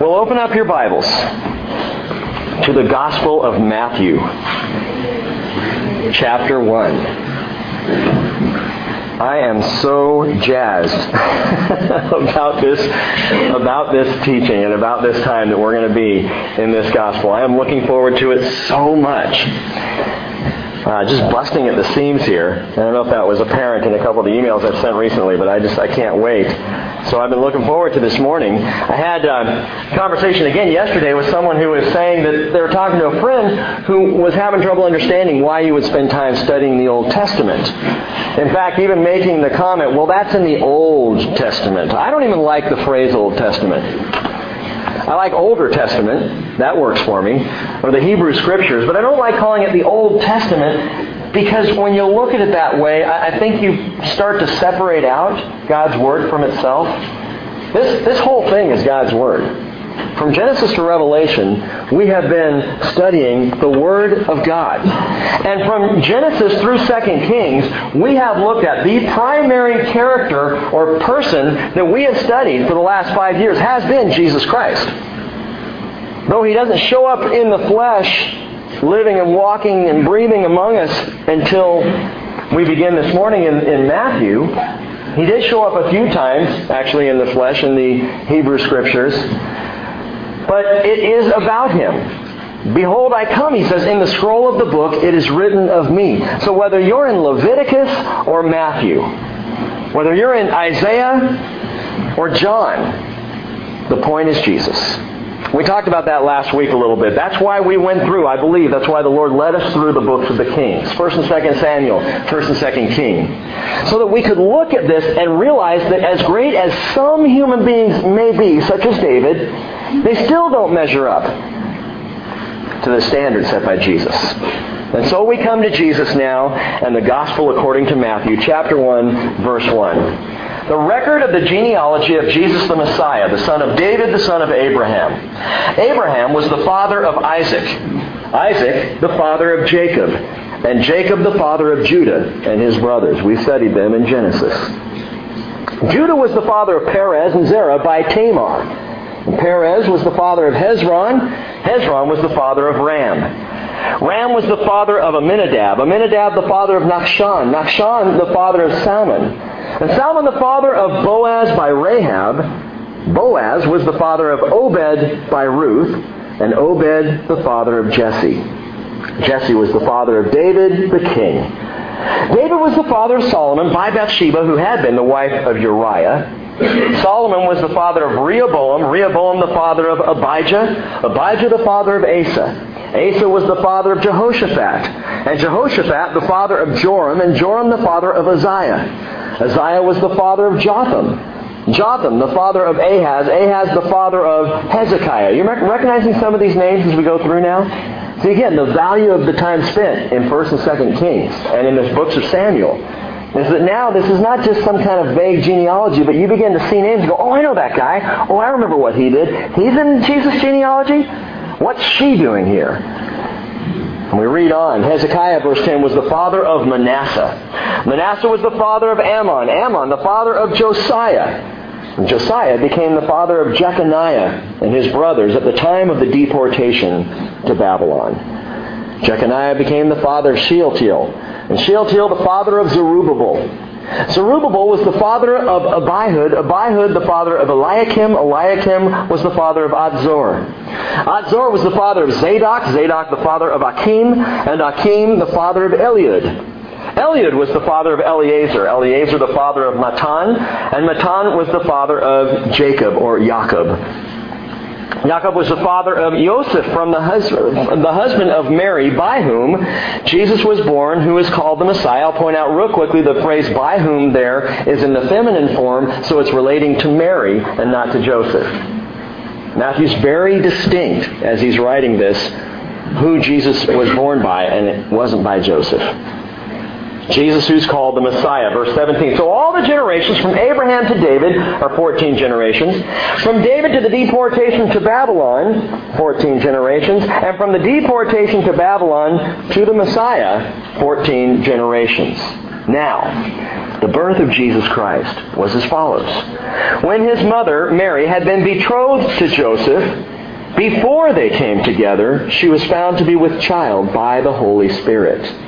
Well, open up your Bibles to the Gospel of Matthew, chapter 1. I am so jazzed about this about this teaching and about this time that we're going to be in this gospel. I am looking forward to it so much uh, just busting at the seams here. I don't know if that was apparent in a couple of the emails I've sent recently, but I just I can't wait. So I've been looking forward to this morning. I had a conversation again yesterday with someone who was saying that they were talking to a friend who was having trouble understanding why you would spend time studying the Old Testament. In fact, even making the comment, well, that's in the Old Testament. I don't even like the phrase Old Testament. I like Older Testament. That works for me. Or the Hebrew Scriptures. But I don't like calling it the Old Testament because when you look at it that way, I think you start to separate out God's Word from itself. This, this whole thing is God's Word. From Genesis to Revelation, we have been studying the Word of God. And from Genesis through 2 Kings, we have looked at the primary character or person that we have studied for the last five years has been Jesus Christ. Though he doesn't show up in the flesh, living and walking and breathing among us until we begin this morning in, in Matthew, he did show up a few times, actually, in the flesh in the Hebrew Scriptures. But it is about him. Behold, I come, he says, in the scroll of the book it is written of me. So whether you're in Leviticus or Matthew, whether you're in Isaiah or John, the point is Jesus. We talked about that last week a little bit. That's why we went through, I believe, that's why the Lord led us through the books of the kings. First and second Samuel, first and second King. So that we could look at this and realize that as great as some human beings may be, such as David, they still don't measure up to the standard set by Jesus. And so we come to Jesus now and the gospel according to Matthew, chapter 1, verse 1 the record of the genealogy of Jesus the Messiah, the son of David, the son of Abraham. Abraham was the father of Isaac, Isaac the father of Jacob, and Jacob the father of Judah and his brothers. We studied them in Genesis. Judah was the father of Perez and Zerah by Tamar. And Perez was the father of Hezron. Hezron was the father of Ram. Ram was the father of Aminadab. Aminadab, the father of Nachshon. Nachshon the father of Salmon. And Salmon the father of Boaz by Rahab. Boaz was the father of Obed by Ruth, and Obed the father of Jesse. Jesse was the father of David the king. David was the father of Solomon by Bathsheba, who had been the wife of Uriah. Solomon was the father of Rehoboam, Rehoboam the father of Abijah, Abijah the father of Asa. Asa was the father of Jehoshaphat, and Jehoshaphat the father of Joram, and Joram the father of Uzziah. Uzziah was the father of Jotham. Jotham, the father of Ahaz. Ahaz, the father of Hezekiah. You're recognizing some of these names as we go through now? See, again, the value of the time spent in 1st and 2nd Kings and in the books of Samuel is that now this is not just some kind of vague genealogy, but you begin to see names and go, oh, I know that guy. Oh, I remember what he did. He's in Jesus' genealogy? What's she doing here? And we read on. Hezekiah, verse 10, was the father of Manasseh. Manasseh was the father of Amon. Amon, the father of Josiah. And Josiah became the father of Jeconiah and his brothers at the time of the deportation to Babylon. Jeconiah became the father of Shealtiel. And Shealtiel the father of Zerubbabel. Zerubbabel was the father of Abihud, Abihud the father of Eliakim, Eliakim was the father of Azor. Azor was the father of Zadok, Zadok the father of Achim, and Achim the father of Eliud. Eliud was the father of Eleazar, Eleazar the father of Matan, and Matan was the father of Jacob or Jacob. Jacob was the father of Joseph from the husband, the husband of Mary, by whom Jesus was born, who is called the Messiah. I'll point out real quickly the phrase by whom there is in the feminine form, so it's relating to Mary and not to Joseph. Matthew's very distinct as he's writing this who Jesus was born by, and it wasn't by Joseph. Jesus who's called the Messiah. Verse 17. So all the generations from Abraham to David are 14 generations. From David to the deportation to Babylon, 14 generations. And from the deportation to Babylon to the Messiah, 14 generations. Now, the birth of Jesus Christ was as follows. When his mother, Mary, had been betrothed to Joseph, before they came together, she was found to be with child by the Holy Spirit.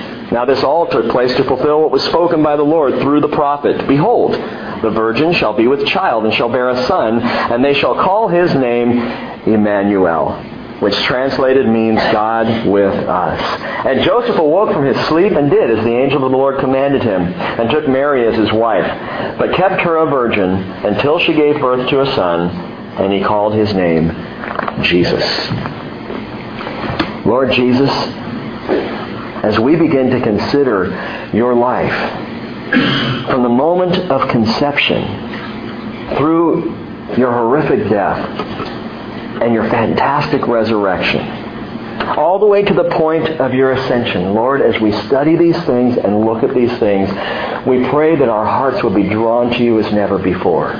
Now this all took place to fulfill what was spoken by the Lord through the prophet. Behold, the virgin shall be with child and shall bear a son, and they shall call his name Emmanuel, which translated means God with us. And Joseph awoke from his sleep and did as the angel of the Lord commanded him, and took Mary as his wife, but kept her a virgin until she gave birth to a son, and he called his name Jesus. Lord Jesus, as we begin to consider your life from the moment of conception through your horrific death and your fantastic resurrection, all the way to the point of your ascension. Lord, as we study these things and look at these things, we pray that our hearts will be drawn to you as never before.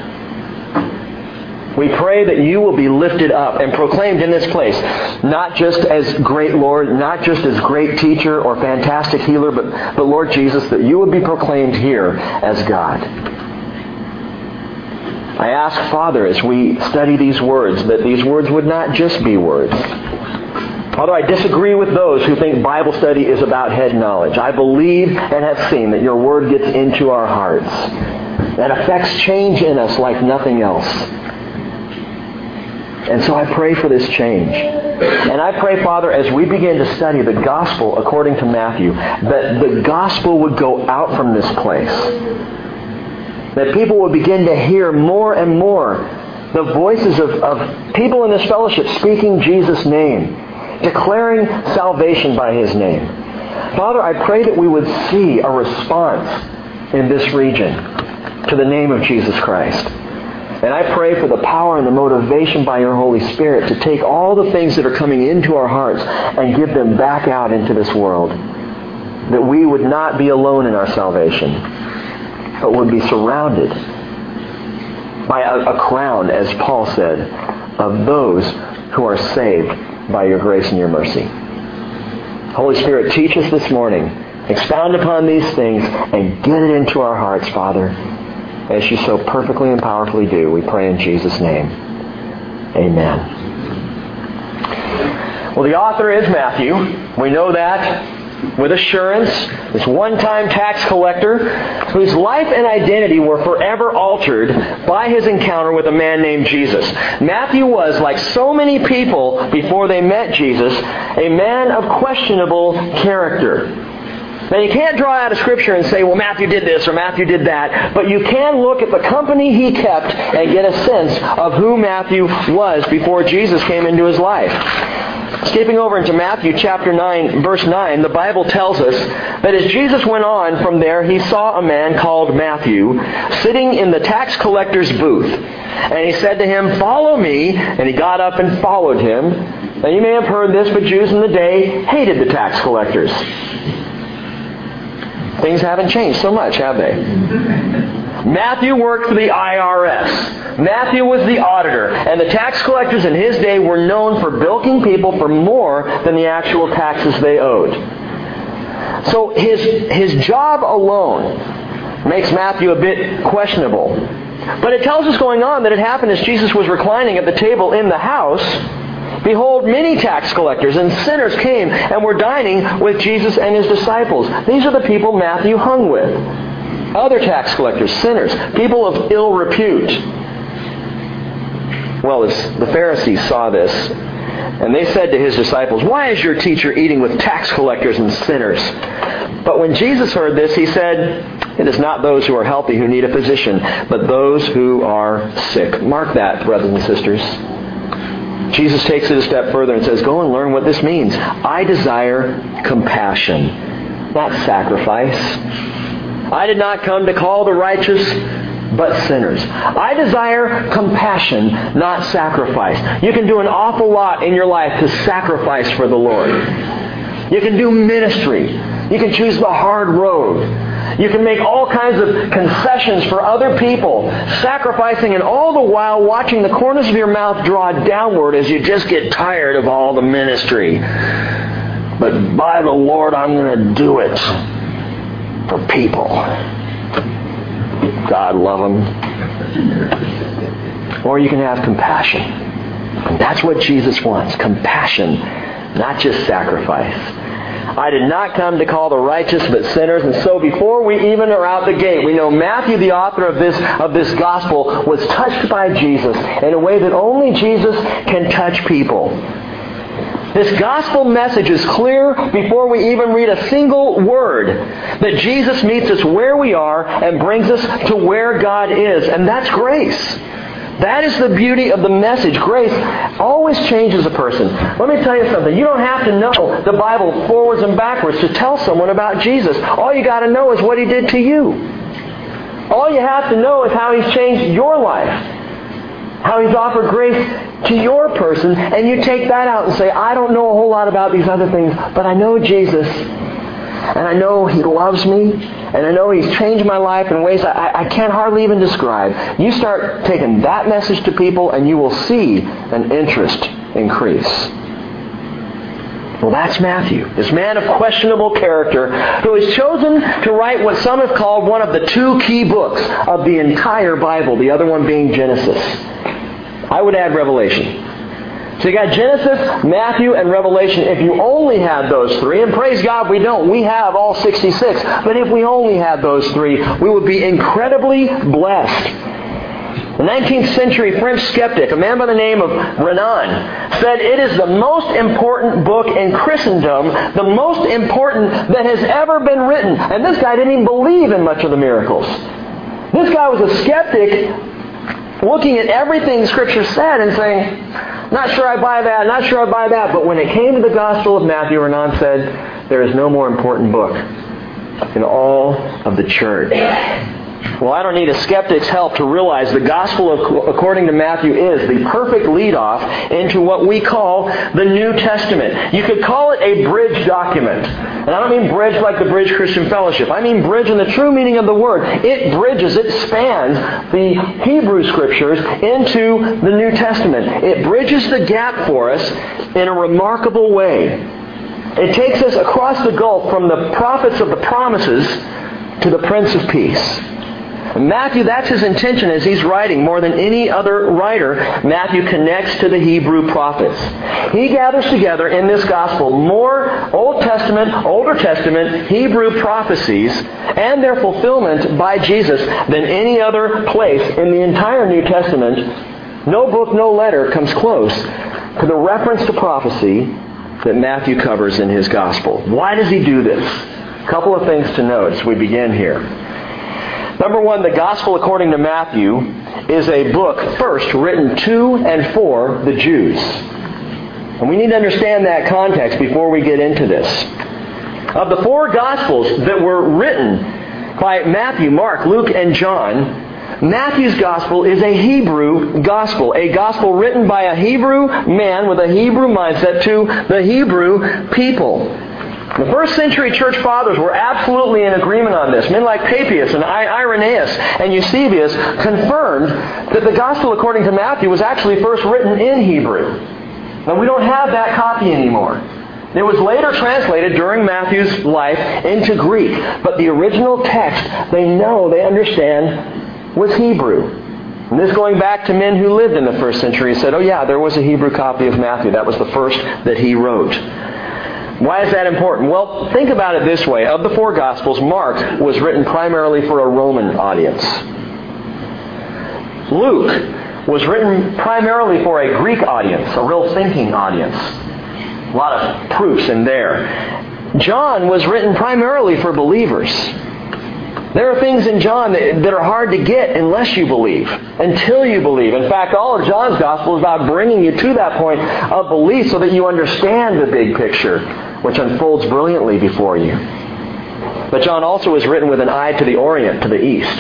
We pray that you will be lifted up and proclaimed in this place, not just as great Lord, not just as great teacher or fantastic healer, but, but Lord Jesus, that you would be proclaimed here as God. I ask, Father, as we study these words, that these words would not just be words. Although I disagree with those who think Bible study is about head knowledge, I believe and have seen that your word gets into our hearts and affects change in us like nothing else. And so I pray for this change. And I pray, Father, as we begin to study the gospel according to Matthew, that the gospel would go out from this place. That people would begin to hear more and more the voices of, of people in this fellowship speaking Jesus' name, declaring salvation by His name. Father, I pray that we would see a response in this region to the name of Jesus Christ. And I pray for the power and the motivation by your Holy Spirit to take all the things that are coming into our hearts and give them back out into this world. That we would not be alone in our salvation, but would be surrounded by a, a crown, as Paul said, of those who are saved by your grace and your mercy. Holy Spirit, teach us this morning. Expound upon these things and get it into our hearts, Father as you so perfectly and powerfully do. We pray in Jesus' name. Amen. Well, the author is Matthew. We know that with assurance. This one-time tax collector whose life and identity were forever altered by his encounter with a man named Jesus. Matthew was, like so many people before they met Jesus, a man of questionable character. Now you can't draw out of Scripture and say, well, Matthew did this or Matthew did that, but you can look at the company he kept and get a sense of who Matthew was before Jesus came into his life. Skipping over into Matthew chapter 9, verse 9, the Bible tells us that as Jesus went on from there, he saw a man called Matthew sitting in the tax collector's booth. And he said to him, Follow me. And he got up and followed him. Now you may have heard this, but Jews in the day hated the tax collectors. Things haven't changed so much, have they? Matthew worked for the IRS. Matthew was the auditor, and the tax collectors in his day were known for bilking people for more than the actual taxes they owed. So his, his job alone makes Matthew a bit questionable. But it tells us going on that it happened as Jesus was reclining at the table in the house Behold, many tax collectors and sinners came and were dining with Jesus and his disciples. These are the people Matthew hung with. Other tax collectors, sinners, people of ill repute. Well, the Pharisees saw this, and they said to his disciples, Why is your teacher eating with tax collectors and sinners? But when Jesus heard this, he said, It is not those who are healthy who need a physician, but those who are sick. Mark that, brothers and sisters. Jesus takes it a step further and says, Go and learn what this means. I desire compassion, not sacrifice. I did not come to call the righteous, but sinners. I desire compassion, not sacrifice. You can do an awful lot in your life to sacrifice for the Lord. You can do ministry. You can choose the hard road. You can make all kinds of concessions for other people, sacrificing and all the while watching the corners of your mouth draw downward as you just get tired of all the ministry. But by the Lord, I'm going to do it for people. God love them. Or you can have compassion. And that's what Jesus wants compassion, not just sacrifice. I did not come to call the righteous but sinners. And so before we even are out the gate, we know Matthew, the author of this, of this gospel, was touched by Jesus in a way that only Jesus can touch people. This gospel message is clear before we even read a single word that Jesus meets us where we are and brings us to where God is. And that's grace. That is the beauty of the message. Grace always changes a person. Let me tell you something. You don't have to know the Bible forwards and backwards to tell someone about Jesus. All you got to know is what he did to you. All you have to know is how he's changed your life. How he's offered grace to your person, and you take that out and say, I don't know a whole lot about these other things, but I know Jesus, and I know he loves me, and I know he's changed my life in ways I, I can't hardly even describe. You start taking that message to people, and you will see an interest increase. Well, that's Matthew, this man of questionable character who has chosen to write what some have called one of the two key books of the entire Bible, the other one being Genesis. I would add Revelation. So you got Genesis, Matthew, and Revelation. If you only had those three, and praise God we don't, we have all 66. But if we only had those three, we would be incredibly blessed. The 19th century French skeptic, a man by the name of Renan, said it is the most important book in Christendom, the most important that has ever been written. And this guy didn't even believe in much of the miracles. This guy was a skeptic looking at everything Scripture said and saying, not sure I buy that, not sure I buy that. But when it came to the Gospel of Matthew, Renan said, there is no more important book in all of the church. Well, I don't need a skeptic's help to realize the gospel according to Matthew is the perfect leadoff into what we call the New Testament. You could call it a bridge document. And I don't mean bridge like the Bridge Christian Fellowship. I mean bridge in the true meaning of the word. It bridges, it spans the Hebrew Scriptures into the New Testament. It bridges the gap for us in a remarkable way. It takes us across the gulf from the prophets of the promises to the Prince of Peace. Matthew, that's his intention as he's writing. More than any other writer, Matthew connects to the Hebrew prophets. He gathers together in this gospel more Old Testament, Older Testament, Hebrew prophecies and their fulfillment by Jesus than any other place in the entire New Testament. No book, no letter comes close to the reference to prophecy that Matthew covers in his gospel. Why does he do this? A couple of things to note as we begin here. Number one, the Gospel according to Matthew is a book first written to and for the Jews. And we need to understand that context before we get into this. Of the four Gospels that were written by Matthew, Mark, Luke, and John, Matthew's gospel is a Hebrew gospel, a gospel written by a Hebrew man with a Hebrew mindset to the Hebrew people. The first century church fathers were absolutely in agreement on this. Men like Papias and Irenaeus and Eusebius confirmed that the gospel according to Matthew was actually first written in Hebrew. Now we don't have that copy anymore. It was later translated during Matthew's life into Greek, but the original text, they know, they understand, was Hebrew. And this going back to men who lived in the first century said, oh yeah, there was a Hebrew copy of Matthew. That was the first that he wrote. Why is that important? Well, think about it this way. Of the four Gospels, Mark was written primarily for a Roman audience. Luke was written primarily for a Greek audience, a real thinking audience. A lot of proofs in there. John was written primarily for believers. There are things in John that, that, are hard to get unless you believe, until you believe. In fact, all of John's gospel is about bringing you to that point of belief so that you understand the big picture which unfolds brilliantly before you. But John also was written with an eye to the Orient, to the East.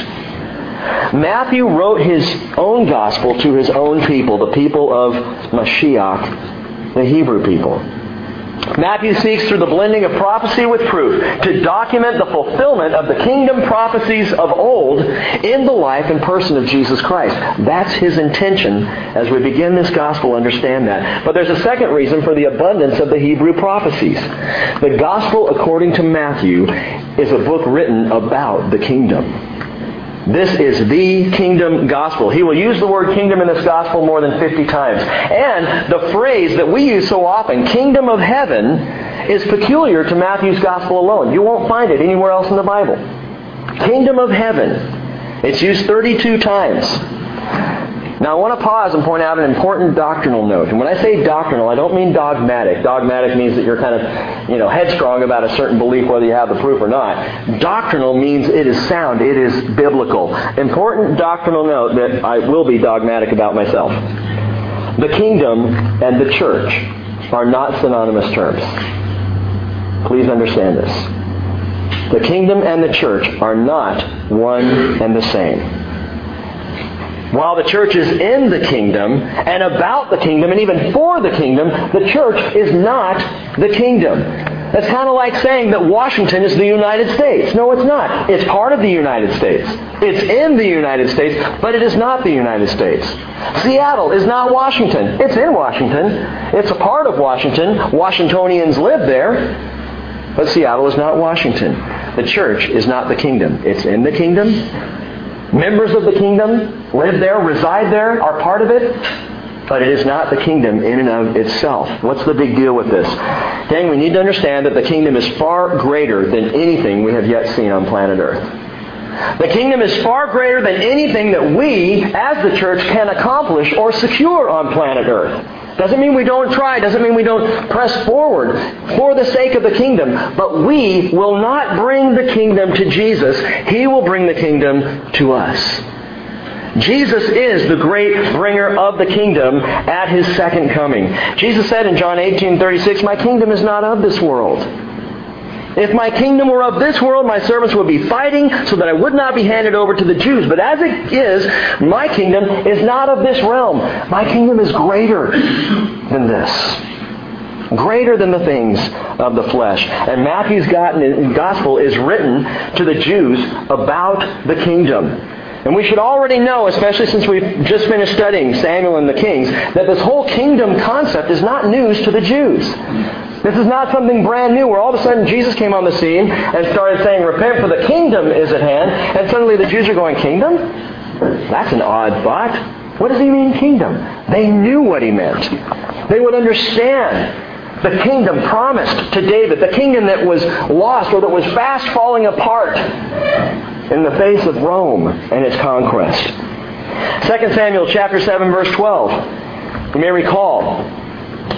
Matthew wrote his own gospel to his own people, the people of Mashiach, the Hebrew people. Matthew seeks through the blending of prophecy with proof to document the fulfillment of the kingdom prophecies of old in the life and person of Jesus Christ. That's his intention as we begin this gospel, understand that. But there's a second reason for the abundance of the Hebrew prophecies. The gospel according to Matthew is a book written about the kingdom. This is the kingdom gospel. He will use the word kingdom in this gospel more than 50 times. And the phrase that we use so often, kingdom of heaven, is peculiar to Matthew's gospel alone. You won't find it anywhere else in the Bible. Kingdom of heaven. It's used 32 times. Now I want to pause and point out an important doctrinal note. And when I say doctrinal, I don't mean dogmatic. Dogmatic means that you're kind of, you know, headstrong about a certain belief whether you have the proof or not. Doctrinal means it is sound, it is biblical. Important doctrinal note that I will be dogmatic about myself. The kingdom and the church are not synonymous terms. Please understand this. The kingdom and the church are not one and the same. While the church is in the kingdom and about the kingdom and even for the kingdom, the church is not the kingdom. That's kind of like saying that Washington is the United States. No, it's not. It's part of the United States. It's in the United States, but it is not the United States. Seattle is not Washington. It's in Washington. It's a part of Washington. Washingtonians live there, but Seattle is not Washington. The church is not the kingdom. It's in the kingdom, Members of the kingdom live there, reside there, are part of it, but it is not the kingdom in and of itself. What's the big deal with this? Gang, we need to understand that the kingdom is far greater than anything we have yet seen on planet Earth. The kingdom is far greater than anything that we, as the church, can accomplish or secure on planet Earth. Doesn't mean we don't try, doesn't mean we don't press forward for the sake of the kingdom. But we will not bring the kingdom to Jesus. He will bring the kingdom to us. Jesus is the great bringer of the kingdom at his second coming. Jesus said in John 18:36, "My kingdom is not of this world." If my kingdom were of this world, my servants would be fighting so that I would not be handed over to the Jews. But as it is, my kingdom is not of this realm. My kingdom is greater than this. Greater than the things of the flesh. And Matthew's gospel is written to the Jews about the kingdom. And we should already know, especially since we've just finished studying Samuel and the Kings, that this whole kingdom concept is not news to the Jews. This is not something brand new where all of a sudden Jesus came on the scene and started saying, Repent for the kingdom is at hand, and suddenly the Jews are going, Kingdom? That's an odd thought. What does he mean, kingdom? They knew what he meant. They would understand the kingdom promised to David, the kingdom that was lost or that was fast falling apart in the face of Rome and its conquest. 2 Samuel chapter 7 verse 12. You may recall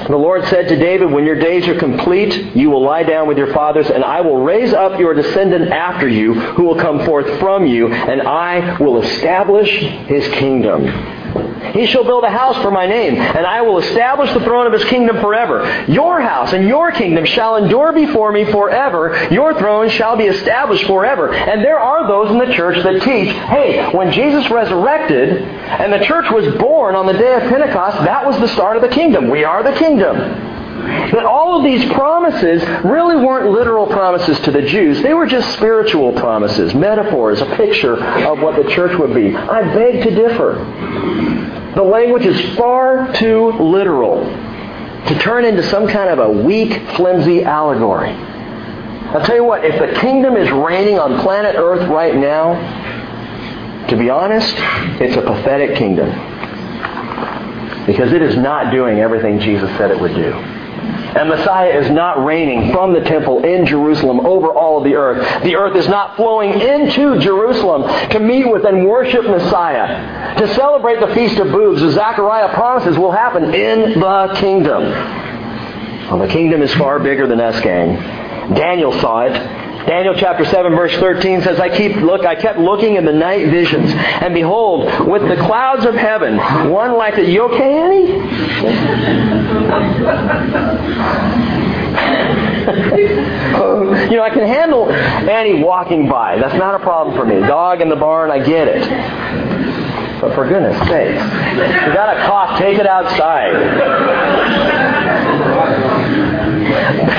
the Lord said to David, When your days are complete, you will lie down with your fathers, and I will raise up your descendant after you, who will come forth from you, and I will establish his kingdom. He shall build a house for my name, and I will establish the throne of his kingdom forever. Your house and your kingdom shall endure before me forever. Your throne shall be established forever. And there are those in the church that teach, hey, when Jesus resurrected and the church was born on the day of Pentecost, that was the start of the kingdom. We are the kingdom. That all of these promises really weren't literal promises to the Jews. They were just spiritual promises, metaphors, a picture of what the church would be. I beg to differ. The language is far too literal to turn into some kind of a weak, flimsy allegory. I'll tell you what, if the kingdom is reigning on planet Earth right now, to be honest, it's a pathetic kingdom. Because it is not doing everything Jesus said it would do. And Messiah is not reigning from the temple in Jerusalem over all of the earth. The earth is not flowing into Jerusalem to meet with and worship Messiah. To celebrate the Feast of Booths, as Zechariah promises will happen in the kingdom. Well, the kingdom is far bigger than us, gang. Daniel saw it. Daniel chapter 7 verse 13 says, I keep look I kept looking in the night visions, and behold, with the clouds of heaven, one like the you okay, Annie? you know, I can handle Annie walking by. That's not a problem for me. Dog in the barn, I get it. But for goodness sakes, you got a cough, take it outside.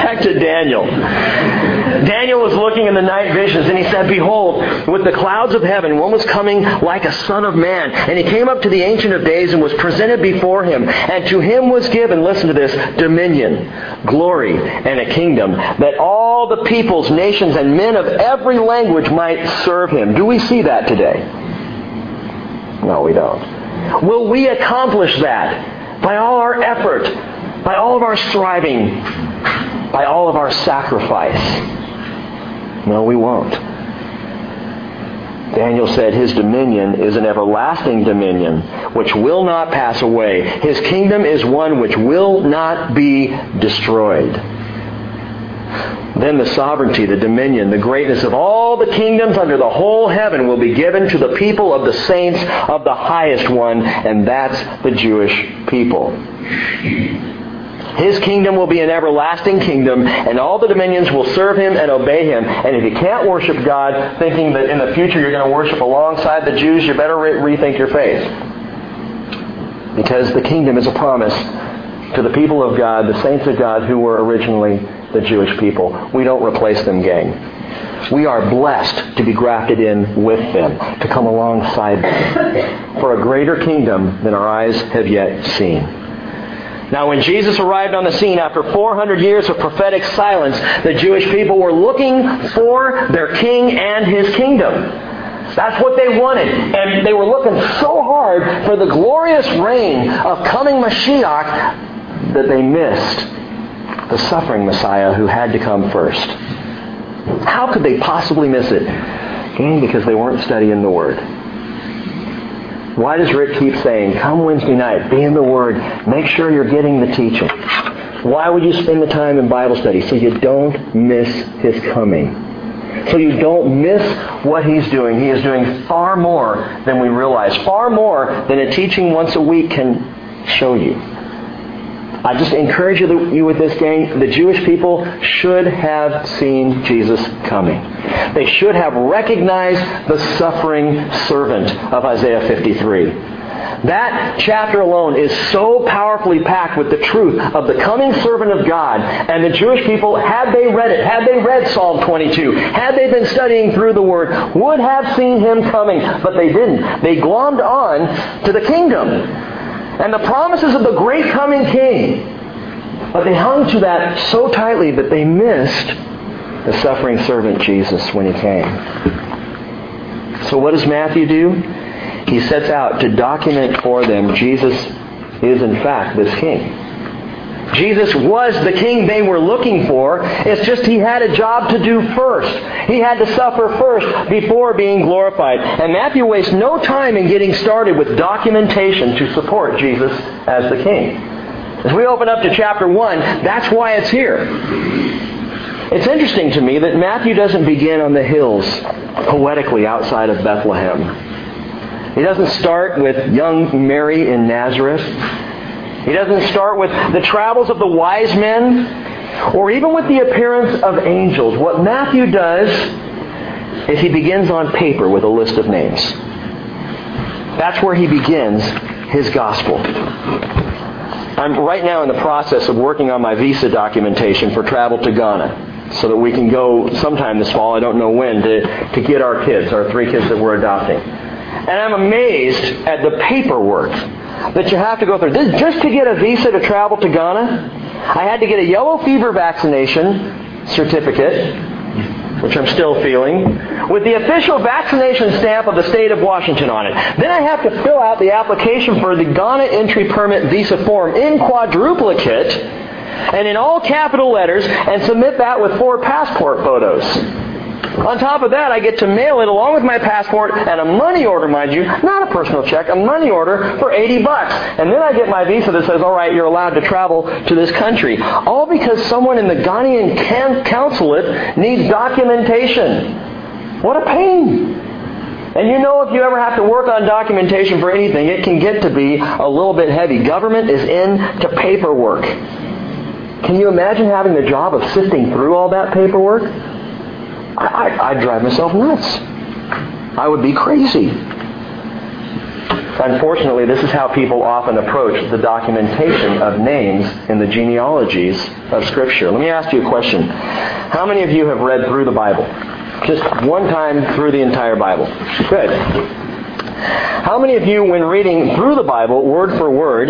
Back to Daniel. Daniel was looking in the night visions, and he said, Behold, with the clouds of heaven, one was coming like a son of man. And he came up to the Ancient of Days and was presented before him. And to him was given, listen to this, dominion, glory, and a kingdom, that all the peoples, nations, and men of every language might serve him. Do we see that today? No, we don't. Will we accomplish that by all our effort, by all of our striving, by all of our sacrifice? No, we won't. Daniel said his dominion is an everlasting dominion which will not pass away. His kingdom is one which will not be destroyed. Then the sovereignty, the dominion, the greatness of all the kingdoms under the whole heaven will be given to the people of the saints of the highest one, and that's the Jewish people. His kingdom will be an everlasting kingdom, and all the dominions will serve him and obey him. And if you can't worship God thinking that in the future you're going to worship alongside the Jews, you better re- rethink your faith. Because the kingdom is a promise to the people of God, the saints of God who were originally the Jewish people. We don't replace them, gang. We are blessed to be grafted in with them, to come alongside them for a greater kingdom than our eyes have yet seen. Now, when Jesus arrived on the scene after 400 years of prophetic silence, the Jewish people were looking for their king and his kingdom. That's what they wanted. And they were looking so hard for the glorious reign of coming Mashiach that they missed the suffering Messiah who had to come first. How could they possibly miss it? Because they weren't studying the Word. Why does Rick keep saying, come Wednesday night, be in the Word, make sure you're getting the teaching? Why would you spend the time in Bible study? So you don't miss His coming. So you don't miss what He's doing. He is doing far more than we realize, far more than a teaching once a week can show you. I just encourage you, with this, gang. The Jewish people should have seen Jesus coming. They should have recognized the suffering servant of Isaiah 53. That chapter alone is so powerfully packed with the truth of the coming servant of God. And the Jewish people, had they read it, had they read Psalm 22, had they been studying through the Word, would have seen him coming. But they didn't. They glommed on to the kingdom and the promises of the great coming king. But they hung to that so tightly that they missed the suffering servant Jesus when he came. So what does Matthew do? He sets out to document for them Jesus is in fact this king. Jesus was the king they were looking for. It's just he had a job to do first. He had to suffer first before being glorified. And Matthew wastes no time in getting started with documentation to support Jesus as the king. As we open up to chapter 1, that's why it's here. It's interesting to me that Matthew doesn't begin on the hills poetically outside of Bethlehem. He doesn't start with young Mary in Nazareth. He doesn't start with the travels of the wise men or even with the appearance of angels. What Matthew does is he begins on paper with a list of names. That's where he begins his gospel. I'm right now in the process of working on my visa documentation for travel to Ghana so that we can go sometime this fall, I don't know when, to, to get our kids, our three kids that we're adopting. And I'm amazed at the paperwork that you have to go through. This, just to get a visa to travel to Ghana, I had to get a yellow fever vaccination certificate, which I'm still feeling, with the official vaccination stamp of the state of Washington on it. Then I have to fill out the application for the Ghana entry permit visa form in quadruplicate and in all capital letters and submit that with four passport photos. On top of that, I get to mail it along with my passport and a money order, mind you, not a personal check, a money order for 80 bucks. And then I get my visa that says, all right, you're allowed to travel to this country. All because someone in the Ghanaian consulate needs documentation. What a pain. And you know if you ever have to work on documentation for anything, it can get to be a little bit heavy. Government is into paperwork. Can you imagine having the job of sifting through all that paperwork? I, I'd drive myself nuts. I would be crazy. Unfortunately, this is how people often approach the documentation of names in the genealogies of Scripture. Let me ask you a question. How many of you have read through the Bible? Just one time through the entire Bible. Good. How many of you, when reading through the Bible, word for word,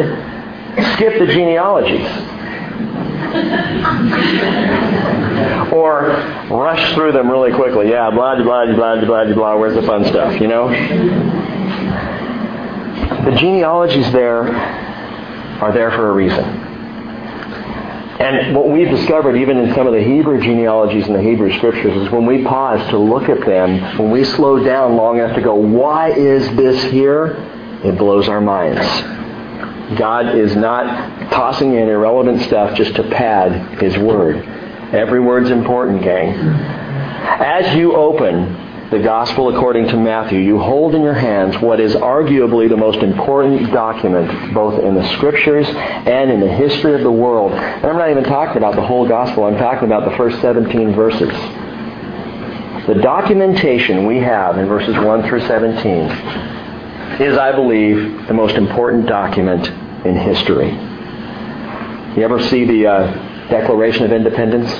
skip the genealogies? or rush through them really quickly. Yeah, blah, blah, blah, blah, blah, blah. Where's the fun stuff, you know? The genealogies there are there for a reason. And what we've discovered, even in some of the Hebrew genealogies in the Hebrew scriptures, is when we pause to look at them, when we slow down long enough to go, why is this here? It blows our minds. God is not tossing in irrelevant stuff just to pad His Word. Every word's important, gang. As you open the Gospel according to Matthew, you hold in your hands what is arguably the most important document both in the Scriptures and in the history of the world. And I'm not even talking about the whole Gospel, I'm talking about the first 17 verses. The documentation we have in verses 1 through 17 is, I believe, the most important document in history. You ever see the uh, Declaration of Independence?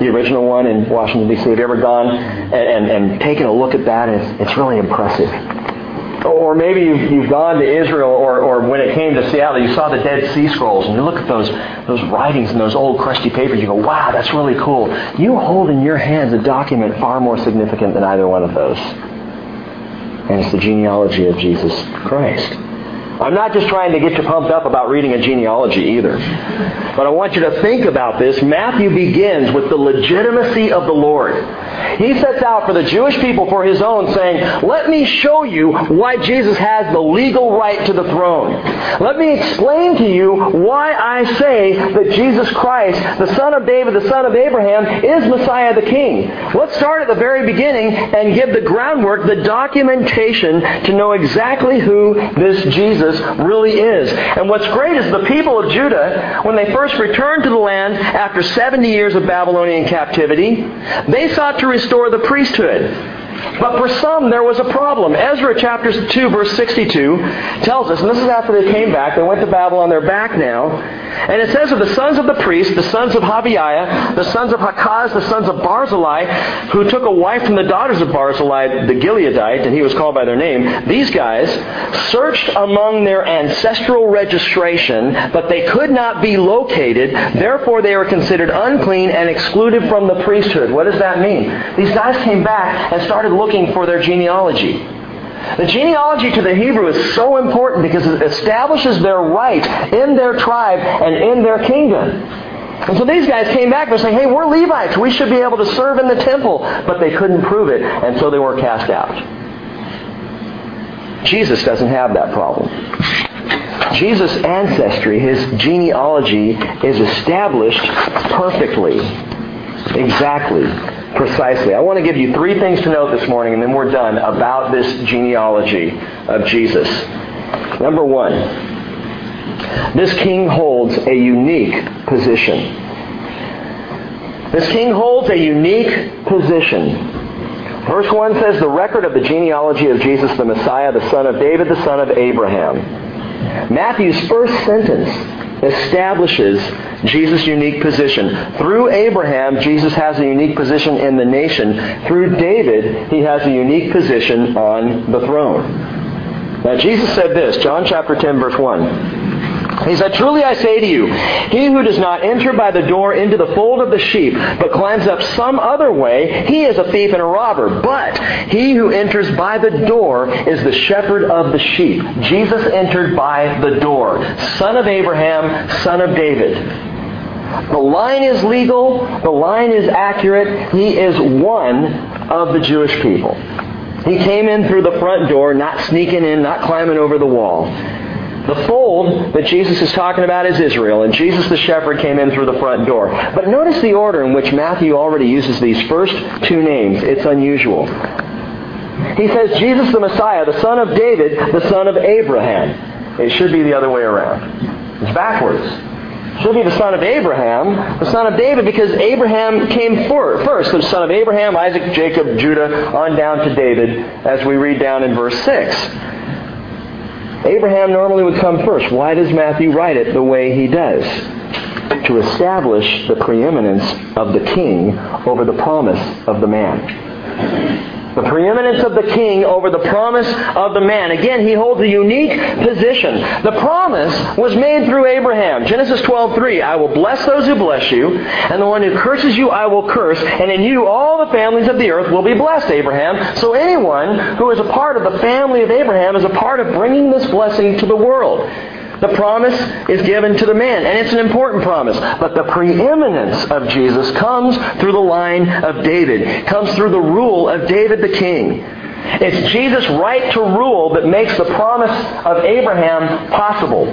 the original one in Washington, D.C. Have you ever gone and, and, and taken a look at that? It's, it's really impressive. Or maybe you've, you've gone to Israel, or, or when it came to Seattle, you saw the Dead Sea Scrolls, and you look at those, those writings and those old crusty papers, you go, wow, that's really cool. You hold in your hands a document far more significant than either one of those. And it's the genealogy of Jesus Christ. I'm not just trying to get you pumped up about reading a genealogy either. But I want you to think about this. Matthew begins with the legitimacy of the Lord. He sets out for the Jewish people for his own, saying, Let me show you why Jesus has the legal right to the throne. Let me explain to you why I say that Jesus Christ, the son of David, the son of Abraham, is Messiah the King. Let's start at the very beginning and give the groundwork, the documentation to know exactly who this Jesus Jesus really is. And what's great is the people of Judah, when they first returned to the land after 70 years of Babylonian captivity, they sought to restore the priesthood. But for some, there was a problem. Ezra chapter 2, verse 62 tells us, and this is after they came back, they went to Babylon, they're back now, and it says of the sons of the priests, the sons of Habaiah, the sons of Hakkoz, the sons of Barzillai, who took a wife from the daughters of Barzillai, the Gileadite, and he was called by their name, these guys searched among their ancestral registration, but they could not be located, therefore they were considered unclean and excluded from the priesthood. What does that mean? These guys came back and started looking for their genealogy. The genealogy to the Hebrew is so important because it establishes their right in their tribe and in their kingdom. And so these guys came back and saying, hey, we're Levites. We should be able to serve in the temple. But they couldn't prove it, and so they were cast out. Jesus doesn't have that problem. Jesus' ancestry, his genealogy, is established perfectly, exactly, precisely. I want to give you three things to note this morning, and then we're done, about this genealogy of Jesus. Number one, this king holds a unique position. This king holds a unique position. Verse 1 says, The record of the genealogy of Jesus the Messiah, the son of David, the son of Abraham. Matthew's first sentence establishes Jesus' unique position. Through Abraham, Jesus has a unique position in the nation. Through David, he has a unique position on the throne. Now, Jesus said this, John chapter 10, verse 1. He said, Truly I say to you, he who does not enter by the door into the fold of the sheep, but climbs up some other way, he is a thief and a robber. But he who enters by the door is the shepherd of the sheep. Jesus entered by the door. Son of Abraham, son of David. The line is legal. The line is accurate. He is one of the Jewish people. He came in through the front door, not sneaking in, not climbing over the wall. The fold that Jesus is talking about is Israel, and Jesus the shepherd came in through the front door. But notice the order in which Matthew already uses these first two names. It's unusual. He says, Jesus the Messiah, the son of David, the son of Abraham. It should be the other way around. It's backwards. She'll be the son of Abraham, the son of David, because Abraham came first. The son of Abraham, Isaac, Jacob, Judah, on down to David, as we read down in verse 6. Abraham normally would come first. Why does Matthew write it the way he does? To establish the preeminence of the king over the promise of the man. The preeminence of the king over the promise of the man. Again, he holds a unique position. The promise was made through Abraham. Genesis 12:3, I will bless those who bless you, and the one who curses you I will curse, and in you all the families of the earth will be blessed, Abraham. So anyone who is a part of the family of Abraham is a part of bringing this blessing to the world. The promise is given to the man, and it's an important promise. But the preeminence of Jesus comes through the line of David, comes through the rule of David the king. It's Jesus' right to rule that makes the promise of Abraham possible.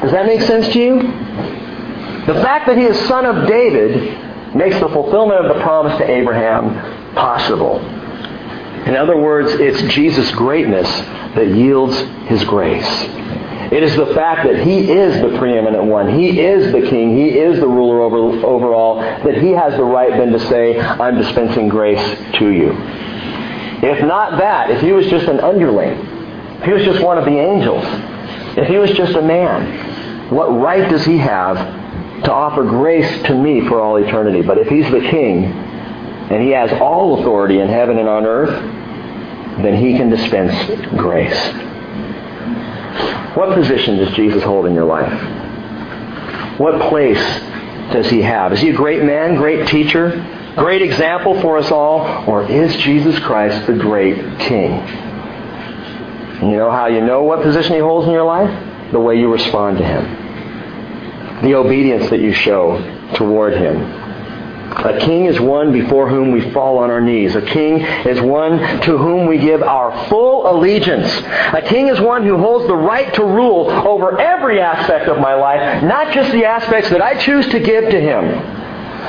Does that make sense to you? The fact that he is son of David makes the fulfillment of the promise to Abraham possible. In other words, it's Jesus' greatness that yields his grace. It is the fact that He is the preeminent one. He is the King. He is the ruler over, over all. That He has the right then to say, I'm dispensing grace to you. If not that, if He was just an underling, if He was just one of the angels, if He was just a man, what right does He have to offer grace to me for all eternity? But if He's the King, and He has all authority in heaven and on earth, then He can dispense grace. What position does Jesus hold in your life? What place does he have? Is he a great man, great teacher, great example for us all? Or is Jesus Christ the great king? You know how you know what position he holds in your life? The way you respond to him. The obedience that you show toward him. A king is one before whom we fall on our knees. A king is one to whom we give our full allegiance. A king is one who holds the right to rule over every aspect of my life, not just the aspects that I choose to give to him.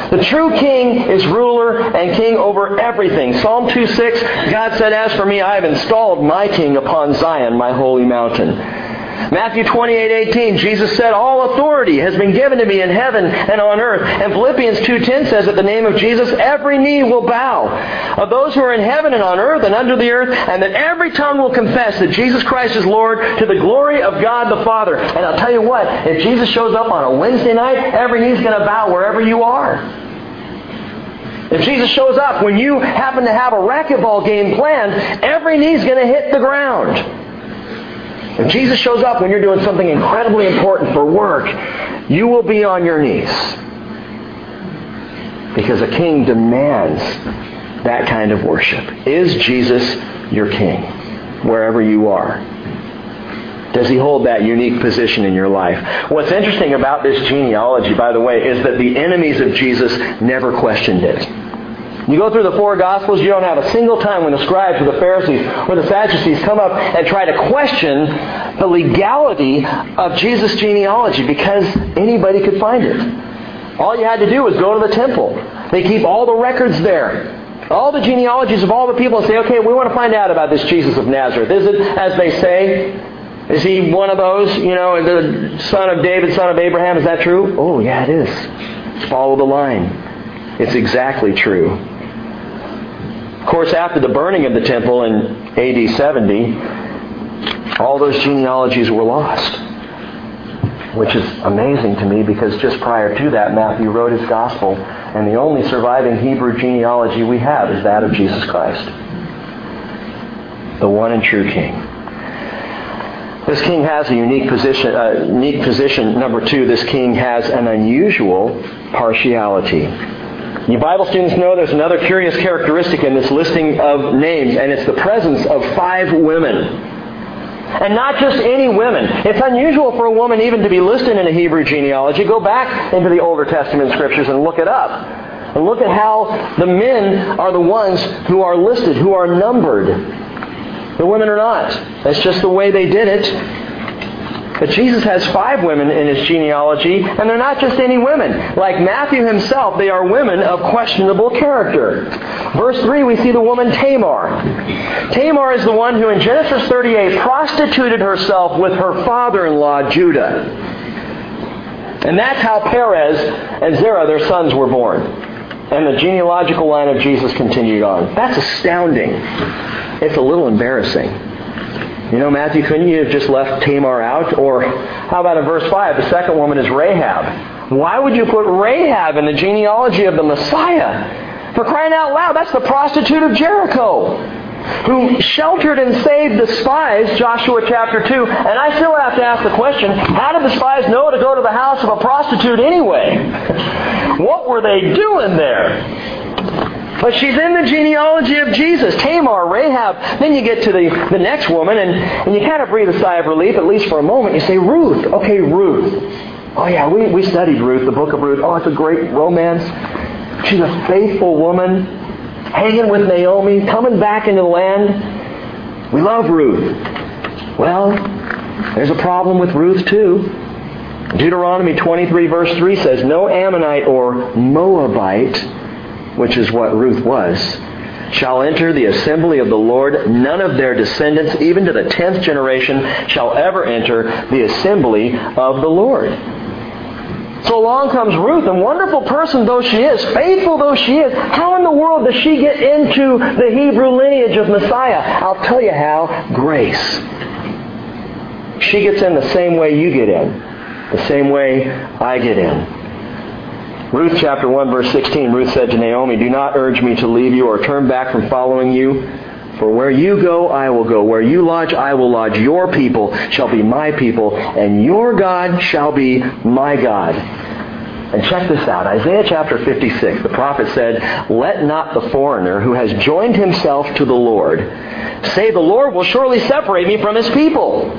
The true king is ruler and king over everything. Psalm 2.6, God said, As for me, I have installed my king upon Zion, my holy mountain. Matthew 28:18, Jesus said, "All authority has been given to me in heaven and on earth." And Philippians 2:10 says, "At the name of Jesus, every knee will bow of those who are in heaven and on earth and under the earth, and that every tongue will confess that Jesus Christ is Lord to the glory of God the Father." And I'll tell you what, if Jesus shows up on a Wednesday night, every knee's going to bow wherever you are. If Jesus shows up when you happen to have a racquetball game planned, every knee's going to hit the ground. If Jesus shows up when you're doing something incredibly important for work, you will be on your knees. Because a king demands that kind of worship. Is Jesus your king, wherever you are? Does he hold that unique position in your life? What's interesting about this genealogy, by the way, is that the enemies of Jesus never questioned it. You go through the four Gospels, you don't have a single time when the scribes or the Pharisees or the Sadducees come up and try to question the legality of Jesus' genealogy because anybody could find it. All you had to do was go to the temple. They keep all the records there. All the genealogies of all the people and say, okay, we want to find out about this Jesus of Nazareth. Is it, as they say, is he one of those, you know, the son of David, son of Abraham? Is that true? Oh, yeah, it is. Follow the line. It's exactly true. Course, after the burning of the temple in AD 70, all those genealogies were lost. Which is amazing to me because just prior to that, Matthew wrote his gospel, and the only surviving Hebrew genealogy we have is that of Jesus Christ, the one and true King. This king has a unique position. Uh, unique position. Number two, this king has an unusual partiality. You Bible students know there's another curious characteristic in this listing of names, and it's the presence of five women. And not just any women. It's unusual for a woman even to be listed in a Hebrew genealogy. Go back into the Older Testament scriptures and look it up. And look at how the men are the ones who are listed, who are numbered. The women are not. That's just the way they did it. But Jesus has five women in his genealogy, and they're not just any women. Like Matthew himself, they are women of questionable character. Verse 3, we see the woman Tamar. Tamar is the one who in Genesis 38 prostituted herself with her father-in-law, Judah. And that's how Perez and Zerah, their sons, were born. And the genealogical line of Jesus continued on. That's astounding. It's a little embarrassing. You know, Matthew, couldn't you have just left Tamar out? Or how about in verse 5, the second woman is Rahab. Why would you put Rahab in the genealogy of the Messiah? For crying out loud, that's the prostitute of Jericho who sheltered and saved the spies, Joshua chapter 2. And I still have to ask the question, how did the spies know to go to the house of a prostitute anyway? what were they doing there? But she's in the genealogy of Jesus. Tamar, Rahab. Then you get to the, the next woman, and, and you kind of breathe a sigh of relief, at least for a moment. You say, Ruth. Okay, Ruth. Oh, yeah, we, we studied Ruth, the book of Ruth. Oh, it's a great romance. She's a faithful woman, hanging with Naomi, coming back into the land. We love Ruth. Well, there's a problem with Ruth, too. Deuteronomy 23, verse 3 says, No Ammonite or Moabite, which is what Ruth was, shall enter the assembly of the Lord. None of their descendants, even to the tenth generation, shall ever enter the assembly of the Lord. So along comes Ruth, and wonderful person though she is, faithful though she is, how in the world does she get into the Hebrew lineage of Messiah? I'll tell you how. Grace. She gets in the same way you get in. The same way I get in. Ruth chapter 1 verse 16, Ruth said to Naomi, Do not urge me to leave you or turn back from following you. For where you go, I will go. Where you lodge, I will lodge. Your people shall be my people, and your God shall be my God. And check this out. Isaiah chapter 56, the prophet said, Let not the foreigner who has joined himself to the Lord say, The Lord will surely separate me from his people.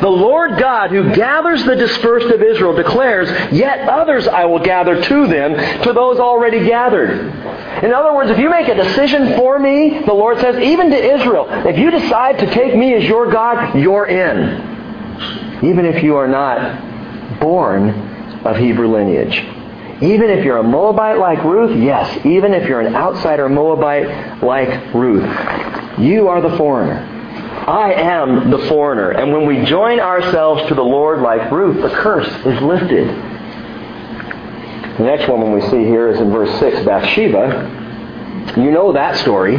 The Lord God who gathers the dispersed of Israel declares, Yet others I will gather to them, to those already gathered. In other words, if you make a decision for me, the Lord says, even to Israel, if you decide to take me as your God, you're in. Even if you are not born of Hebrew lineage. Even if you're a Moabite like Ruth, yes. Even if you're an outsider Moabite like Ruth, you are the foreigner. I am the foreigner. And when we join ourselves to the Lord like Ruth, the curse is lifted. The next woman we see here is in verse 6, Bathsheba. You know that story.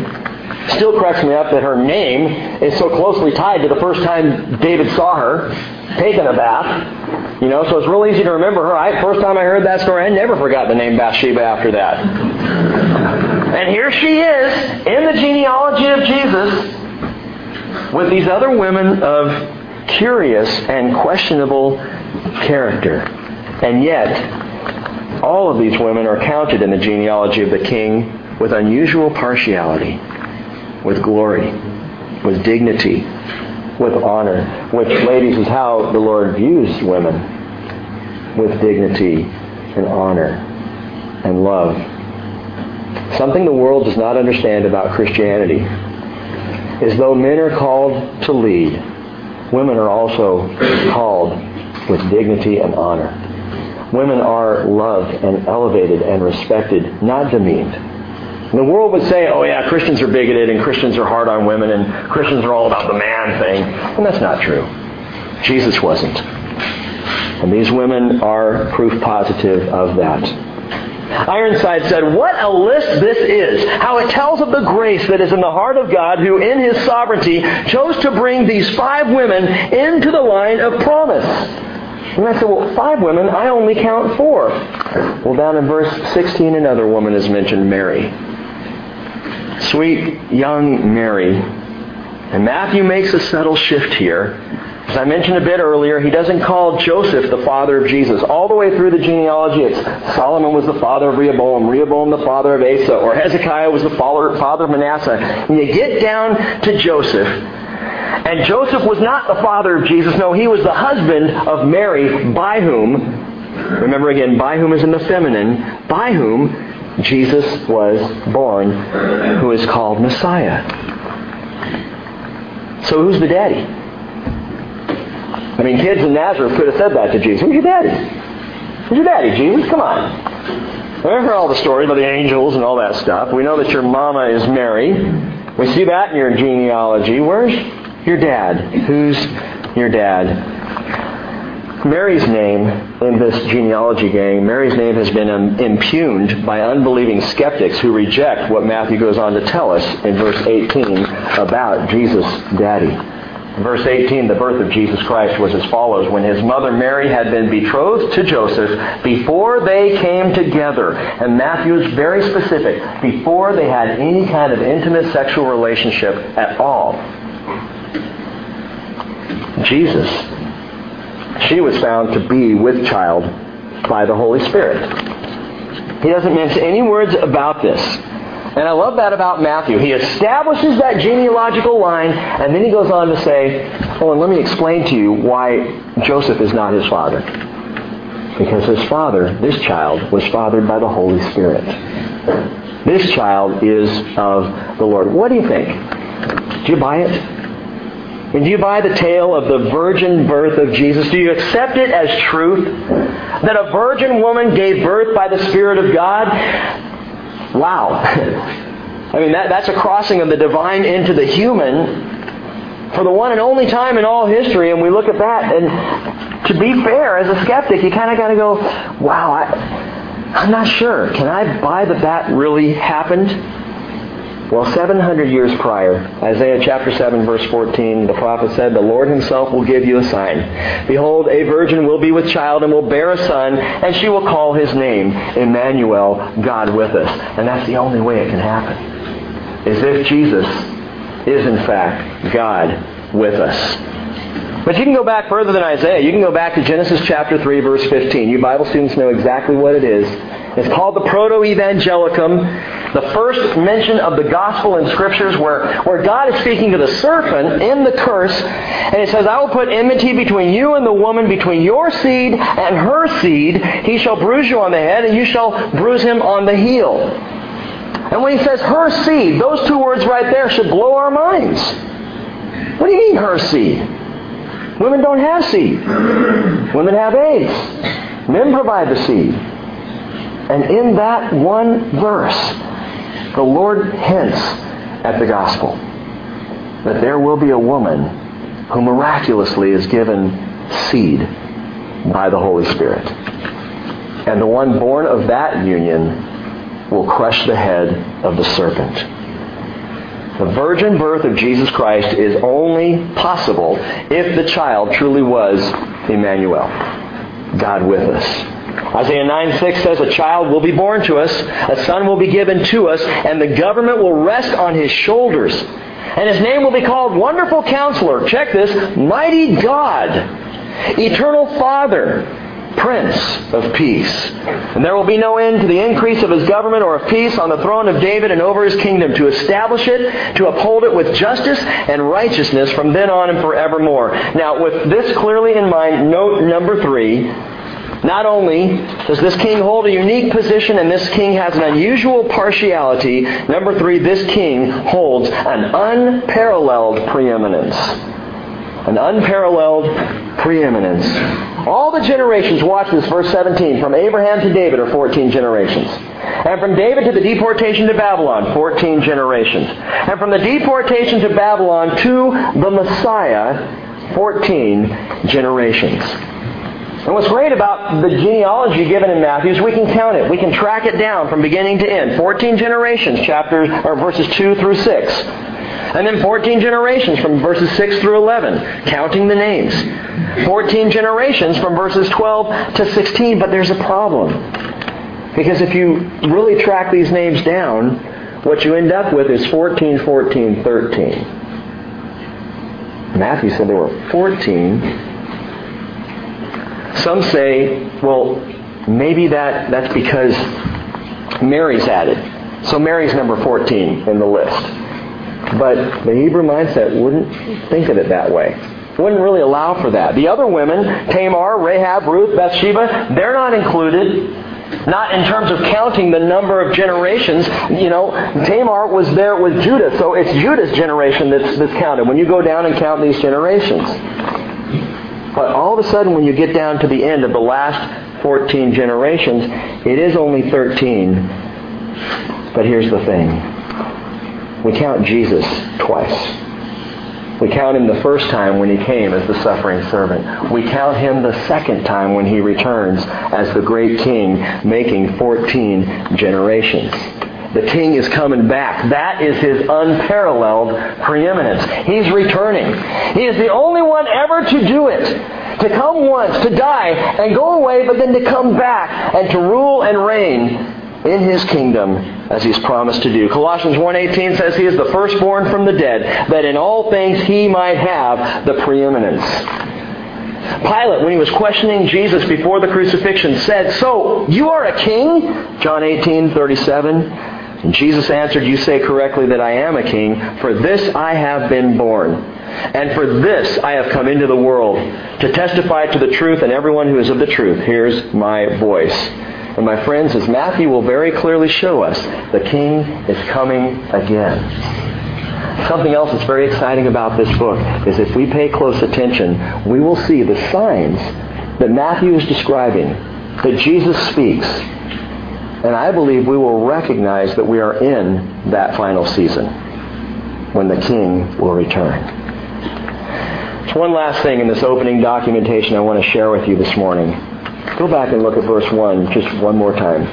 Still cracks me up that her name is so closely tied to the first time David saw her taking a bath. You know, so it's real easy to remember her. I, first time I heard that story, I never forgot the name Bathsheba after that. And here she is in the genealogy of Jesus with these other women of curious and questionable character. And yet, all of these women are counted in the genealogy of the king with unusual partiality, with glory, with dignity, with honor, which, ladies, is how the Lord views women, with dignity and honor and love. Something the world does not understand about Christianity is though men are called to lead, women are also called with dignity and honor. Women are loved and elevated and respected, not demeaned. The world would say, oh yeah, Christians are bigoted and Christians are hard on women and Christians are all about the man thing. And that's not true. Jesus wasn't. And these women are proof positive of that. Ironside said, What a list this is! How it tells of the grace that is in the heart of God who, in His sovereignty, chose to bring these five women into the line of promise. And I said, Well, five women, I only count four. Well, down in verse 16, another woman is mentioned, Mary. Sweet young Mary. And Matthew makes a subtle shift here. As I mentioned a bit earlier, he doesn't call Joseph the father of Jesus. All the way through the genealogy, it's Solomon was the father of Rehoboam, Rehoboam the father of Asa, or Hezekiah was the father, of Manasseh. And you get down to Joseph, and Joseph was not the father of Jesus. No, he was the husband of Mary, by whom, remember again, by whom is in the feminine, by whom Jesus was born, who is called Messiah. So who's the daddy? I mean, kids in Nazareth could have said that to Jesus. Who's your daddy? Who's your daddy, Jesus? Come on. We heard all the stories about the angels and all that stuff. We know that your mama is Mary. We see that in your genealogy. Where's your dad? Who's your dad? Mary's name in this genealogy gang, Mary's name has been um, impugned by unbelieving skeptics who reject what Matthew goes on to tell us in verse 18 about Jesus' daddy. Verse 18, the birth of Jesus Christ was as follows. When his mother Mary had been betrothed to Joseph, before they came together, and Matthew is very specific, before they had any kind of intimate sexual relationship at all, Jesus she was found to be with child by the Holy Spirit. He doesn't mention any words about this. And I love that about Matthew. He establishes that genealogical line, and then he goes on to say, Oh, and let me explain to you why Joseph is not his father. Because his father, this child, was fathered by the Holy Spirit. This child is of the Lord. What do you think? Do you buy it? And do you buy the tale of the virgin birth of Jesus? Do you accept it as truth? That a virgin woman gave birth by the Spirit of God? Wow. I mean, that, that's a crossing of the divine into the human for the one and only time in all history, and we look at that, and to be fair, as a skeptic, you kind of got to go, wow, I, I'm not sure. Can I buy that that really happened? Well, 700 years prior, Isaiah chapter 7 verse 14, the prophet said, The Lord himself will give you a sign. Behold, a virgin will be with child and will bear a son, and she will call his name Emmanuel, God with us. And that's the only way it can happen. Is if Jesus is in fact God with us. But you can go back further than Isaiah. You can go back to Genesis chapter 3 verse 15. You Bible students know exactly what it is. It's called the Proto-Evangelicum, the first mention of the gospel in scriptures where, where God is speaking to the serpent in the curse, and it says, I will put enmity between you and the woman, between your seed and her seed. He shall bruise you on the head, and you shall bruise him on the heel. And when he says her seed, those two words right there should blow our minds. What do you mean her seed? Women don't have seed. Women have eggs. Men provide the seed. And in that one verse, the Lord hints at the gospel that there will be a woman who miraculously is given seed by the Holy Spirit. And the one born of that union will crush the head of the serpent. The virgin birth of Jesus Christ is only possible if the child truly was Emmanuel, God with us. Isaiah 9 6 says, A child will be born to us, a son will be given to us, and the government will rest on his shoulders. And his name will be called Wonderful Counselor. Check this Mighty God, Eternal Father, Prince of Peace. And there will be no end to the increase of his government or of peace on the throne of David and over his kingdom, to establish it, to uphold it with justice and righteousness from then on and forevermore. Now, with this clearly in mind, note number three not only does this king hold a unique position and this king has an unusual partiality, number three, this king holds an unparalleled preeminence. An unparalleled preeminence. All the generations, watch this, verse 17, from Abraham to David are 14 generations. And from David to the deportation to Babylon, 14 generations. And from the deportation to Babylon to the Messiah, 14 generations. And what's great about the genealogy given in Matthew is we can count it. We can track it down from beginning to end. 14 generations, chapters or verses 2 through 6. And then 14 generations from verses 6 through 11, counting the names. 14 generations from verses 12 to 16, but there's a problem. Because if you really track these names down, what you end up with is 14, 14, 13. Matthew said there were 14 some say, well, maybe that, that's because Mary's added. So Mary's number 14 in the list. But the Hebrew mindset wouldn't think of it that way. Wouldn't really allow for that. The other women, Tamar, Rahab, Ruth, Bathsheba, they're not included. Not in terms of counting the number of generations. You know, Tamar was there with Judah, so it's Judah's generation that's, that's counted when you go down and count these generations. But all of a sudden, when you get down to the end of the last 14 generations, it is only 13. But here's the thing we count Jesus twice. We count him the first time when he came as the suffering servant. We count him the second time when he returns as the great king making 14 generations. The king is coming back. That is his unparalleled preeminence. He's returning. He is the only one ever to do it. To come once, to die, and go away, but then to come back and to rule and reign in his kingdom as he's promised to do. Colossians 1.18 says he is the firstborn from the dead, that in all things he might have the preeminence. Pilate, when he was questioning Jesus before the crucifixion, said, So, you are a king? John 18:37. And Jesus answered, You say correctly that I am a king. For this I have been born. And for this I have come into the world, to testify to the truth, and everyone who is of the truth hears my voice. And my friends, as Matthew will very clearly show us, the king is coming again. Something else that's very exciting about this book is if we pay close attention, we will see the signs that Matthew is describing, that Jesus speaks, and I believe we will recognize that we are in that final season when the King will return. There's one last thing in this opening documentation I want to share with you this morning. Go back and look at verse 1 just one more time.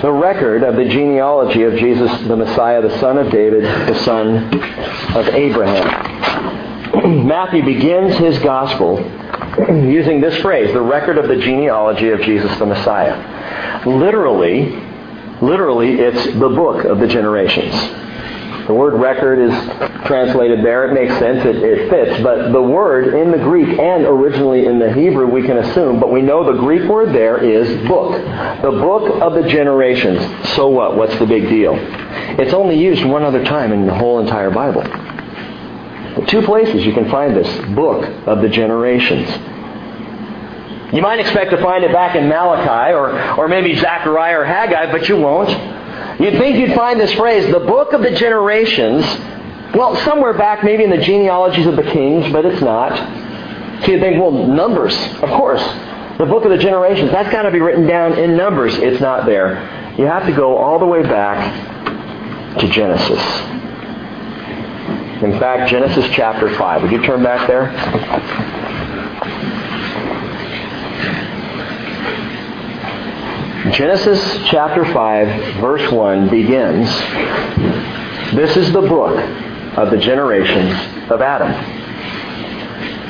The record of the genealogy of Jesus the Messiah, the son of David, the son of Abraham. Matthew begins his gospel using this phrase, the record of the genealogy of Jesus the Messiah. Literally, literally, it's the book of the generations. The word record is translated there. It makes sense. It, it, fits. But the word in the Greek and originally in the Hebrew, we can assume, but we know the Greek word there is book. The book of the generations. So what? What's the big deal? It's only used one other time in the whole entire Bible. Two places you can find this book of the generations. You might expect to find it back in Malachi or, or maybe Zechariah or Haggai, but you won't. You'd think you'd find this phrase, the book of the generations, well, somewhere back maybe in the genealogies of the kings, but it's not. So you'd think, well, Numbers, of course. The book of the generations, that's got to be written down in Numbers. It's not there. You have to go all the way back to Genesis. In fact, Genesis chapter 5. Would you turn back there? Genesis chapter 5, verse 1 begins This is the book of the generations of Adam.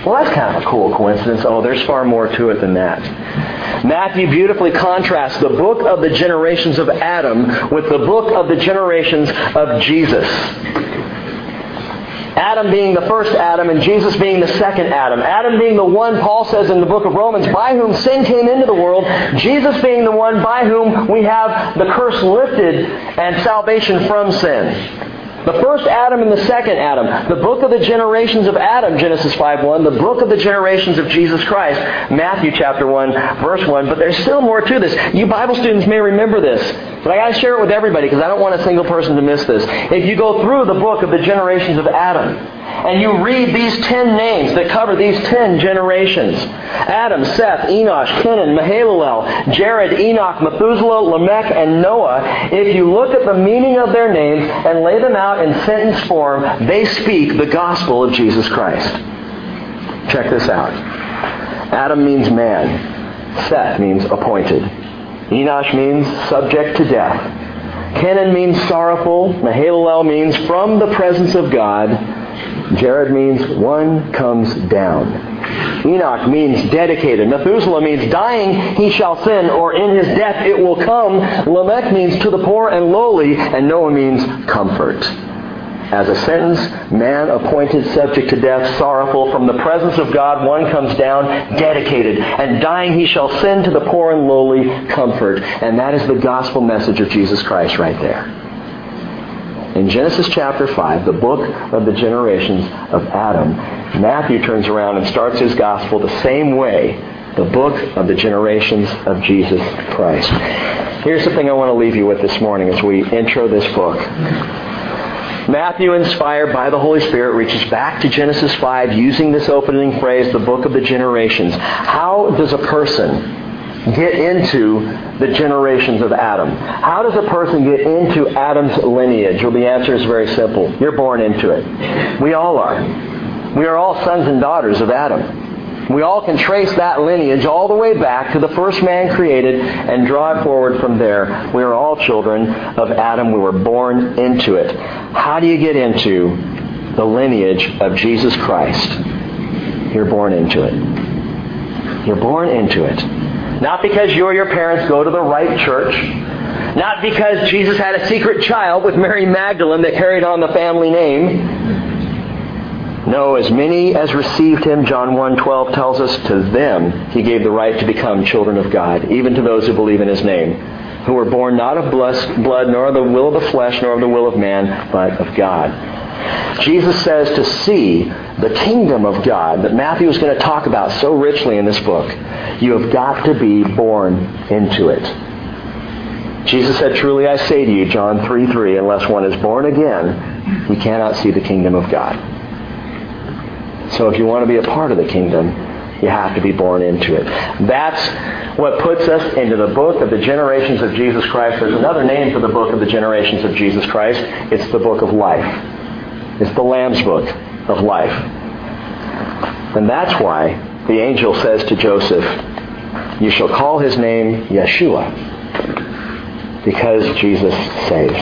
Well, that's kind of a cool coincidence. Oh, there's far more to it than that. Matthew beautifully contrasts the book of the generations of Adam with the book of the generations of Jesus. Adam being the first Adam and Jesus being the second Adam. Adam being the one, Paul says in the book of Romans, by whom sin came into the world. Jesus being the one by whom we have the curse lifted and salvation from sin. The first Adam and the second Adam. The book of the generations of Adam, Genesis 5.1. The book of the generations of Jesus Christ, Matthew chapter 1, verse 1. But there's still more to this. You Bible students may remember this. But I got to share it with everybody because I don't want a single person to miss this. If you go through the book of the generations of Adam, and you read these ten names that cover these ten generations Adam, Seth, Enosh, Kenan, Mahalalel, Jared, Enoch, Methuselah, Lamech, and Noah if you look at the meaning of their names and lay them out in sentence form, they speak the gospel of Jesus Christ. Check this out. Adam means man. Seth means appointed. Enosh means subject to death. Kenan means sorrowful. Mahalalel means from the presence of God. Jared means one comes down. Enoch means dedicated. Methuselah means dying he shall sin, or in his death it will come. Lamech means to the poor and lowly, and Noah means comfort. As a sentence, man appointed subject to death, sorrowful, from the presence of God, one comes down, dedicated, and dying he shall send to the poor and lowly comfort. And that is the gospel message of Jesus Christ right there. In Genesis chapter 5, the book of the generations of Adam, Matthew turns around and starts his gospel the same way, the book of the generations of Jesus Christ. Here's something I want to leave you with this morning as we intro this book. Matthew, inspired by the Holy Spirit, reaches back to Genesis 5 using this opening phrase, the book of the generations. How does a person get into the generations of Adam? How does a person get into Adam's lineage? Well, the answer is very simple. You're born into it. We all are. We are all sons and daughters of Adam. We all can trace that lineage all the way back to the first man created and draw it forward from there. We are all children of Adam. We were born into it. How do you get into the lineage of Jesus Christ? You're born into it. You're born into it. Not because you or your parents go to the right church. Not because Jesus had a secret child with Mary Magdalene that carried on the family name. No, as many as received him, John 1.12 tells us, to them he gave the right to become children of God, even to those who believe in his name, who were born not of blood, nor of the will of the flesh, nor of the will of man, but of God. Jesus says to see the kingdom of God that Matthew is going to talk about so richly in this book, you have got to be born into it. Jesus said, Truly I say to you, John 3 3, unless one is born again, he cannot see the kingdom of God. So if you want to be a part of the kingdom, you have to be born into it. That's what puts us into the book of the generations of Jesus Christ. There's another name for the book of the generations of Jesus Christ. It's the book of life. It's the Lamb's book of life. And that's why the angel says to Joseph, You shall call his name Yeshua, because Jesus saves.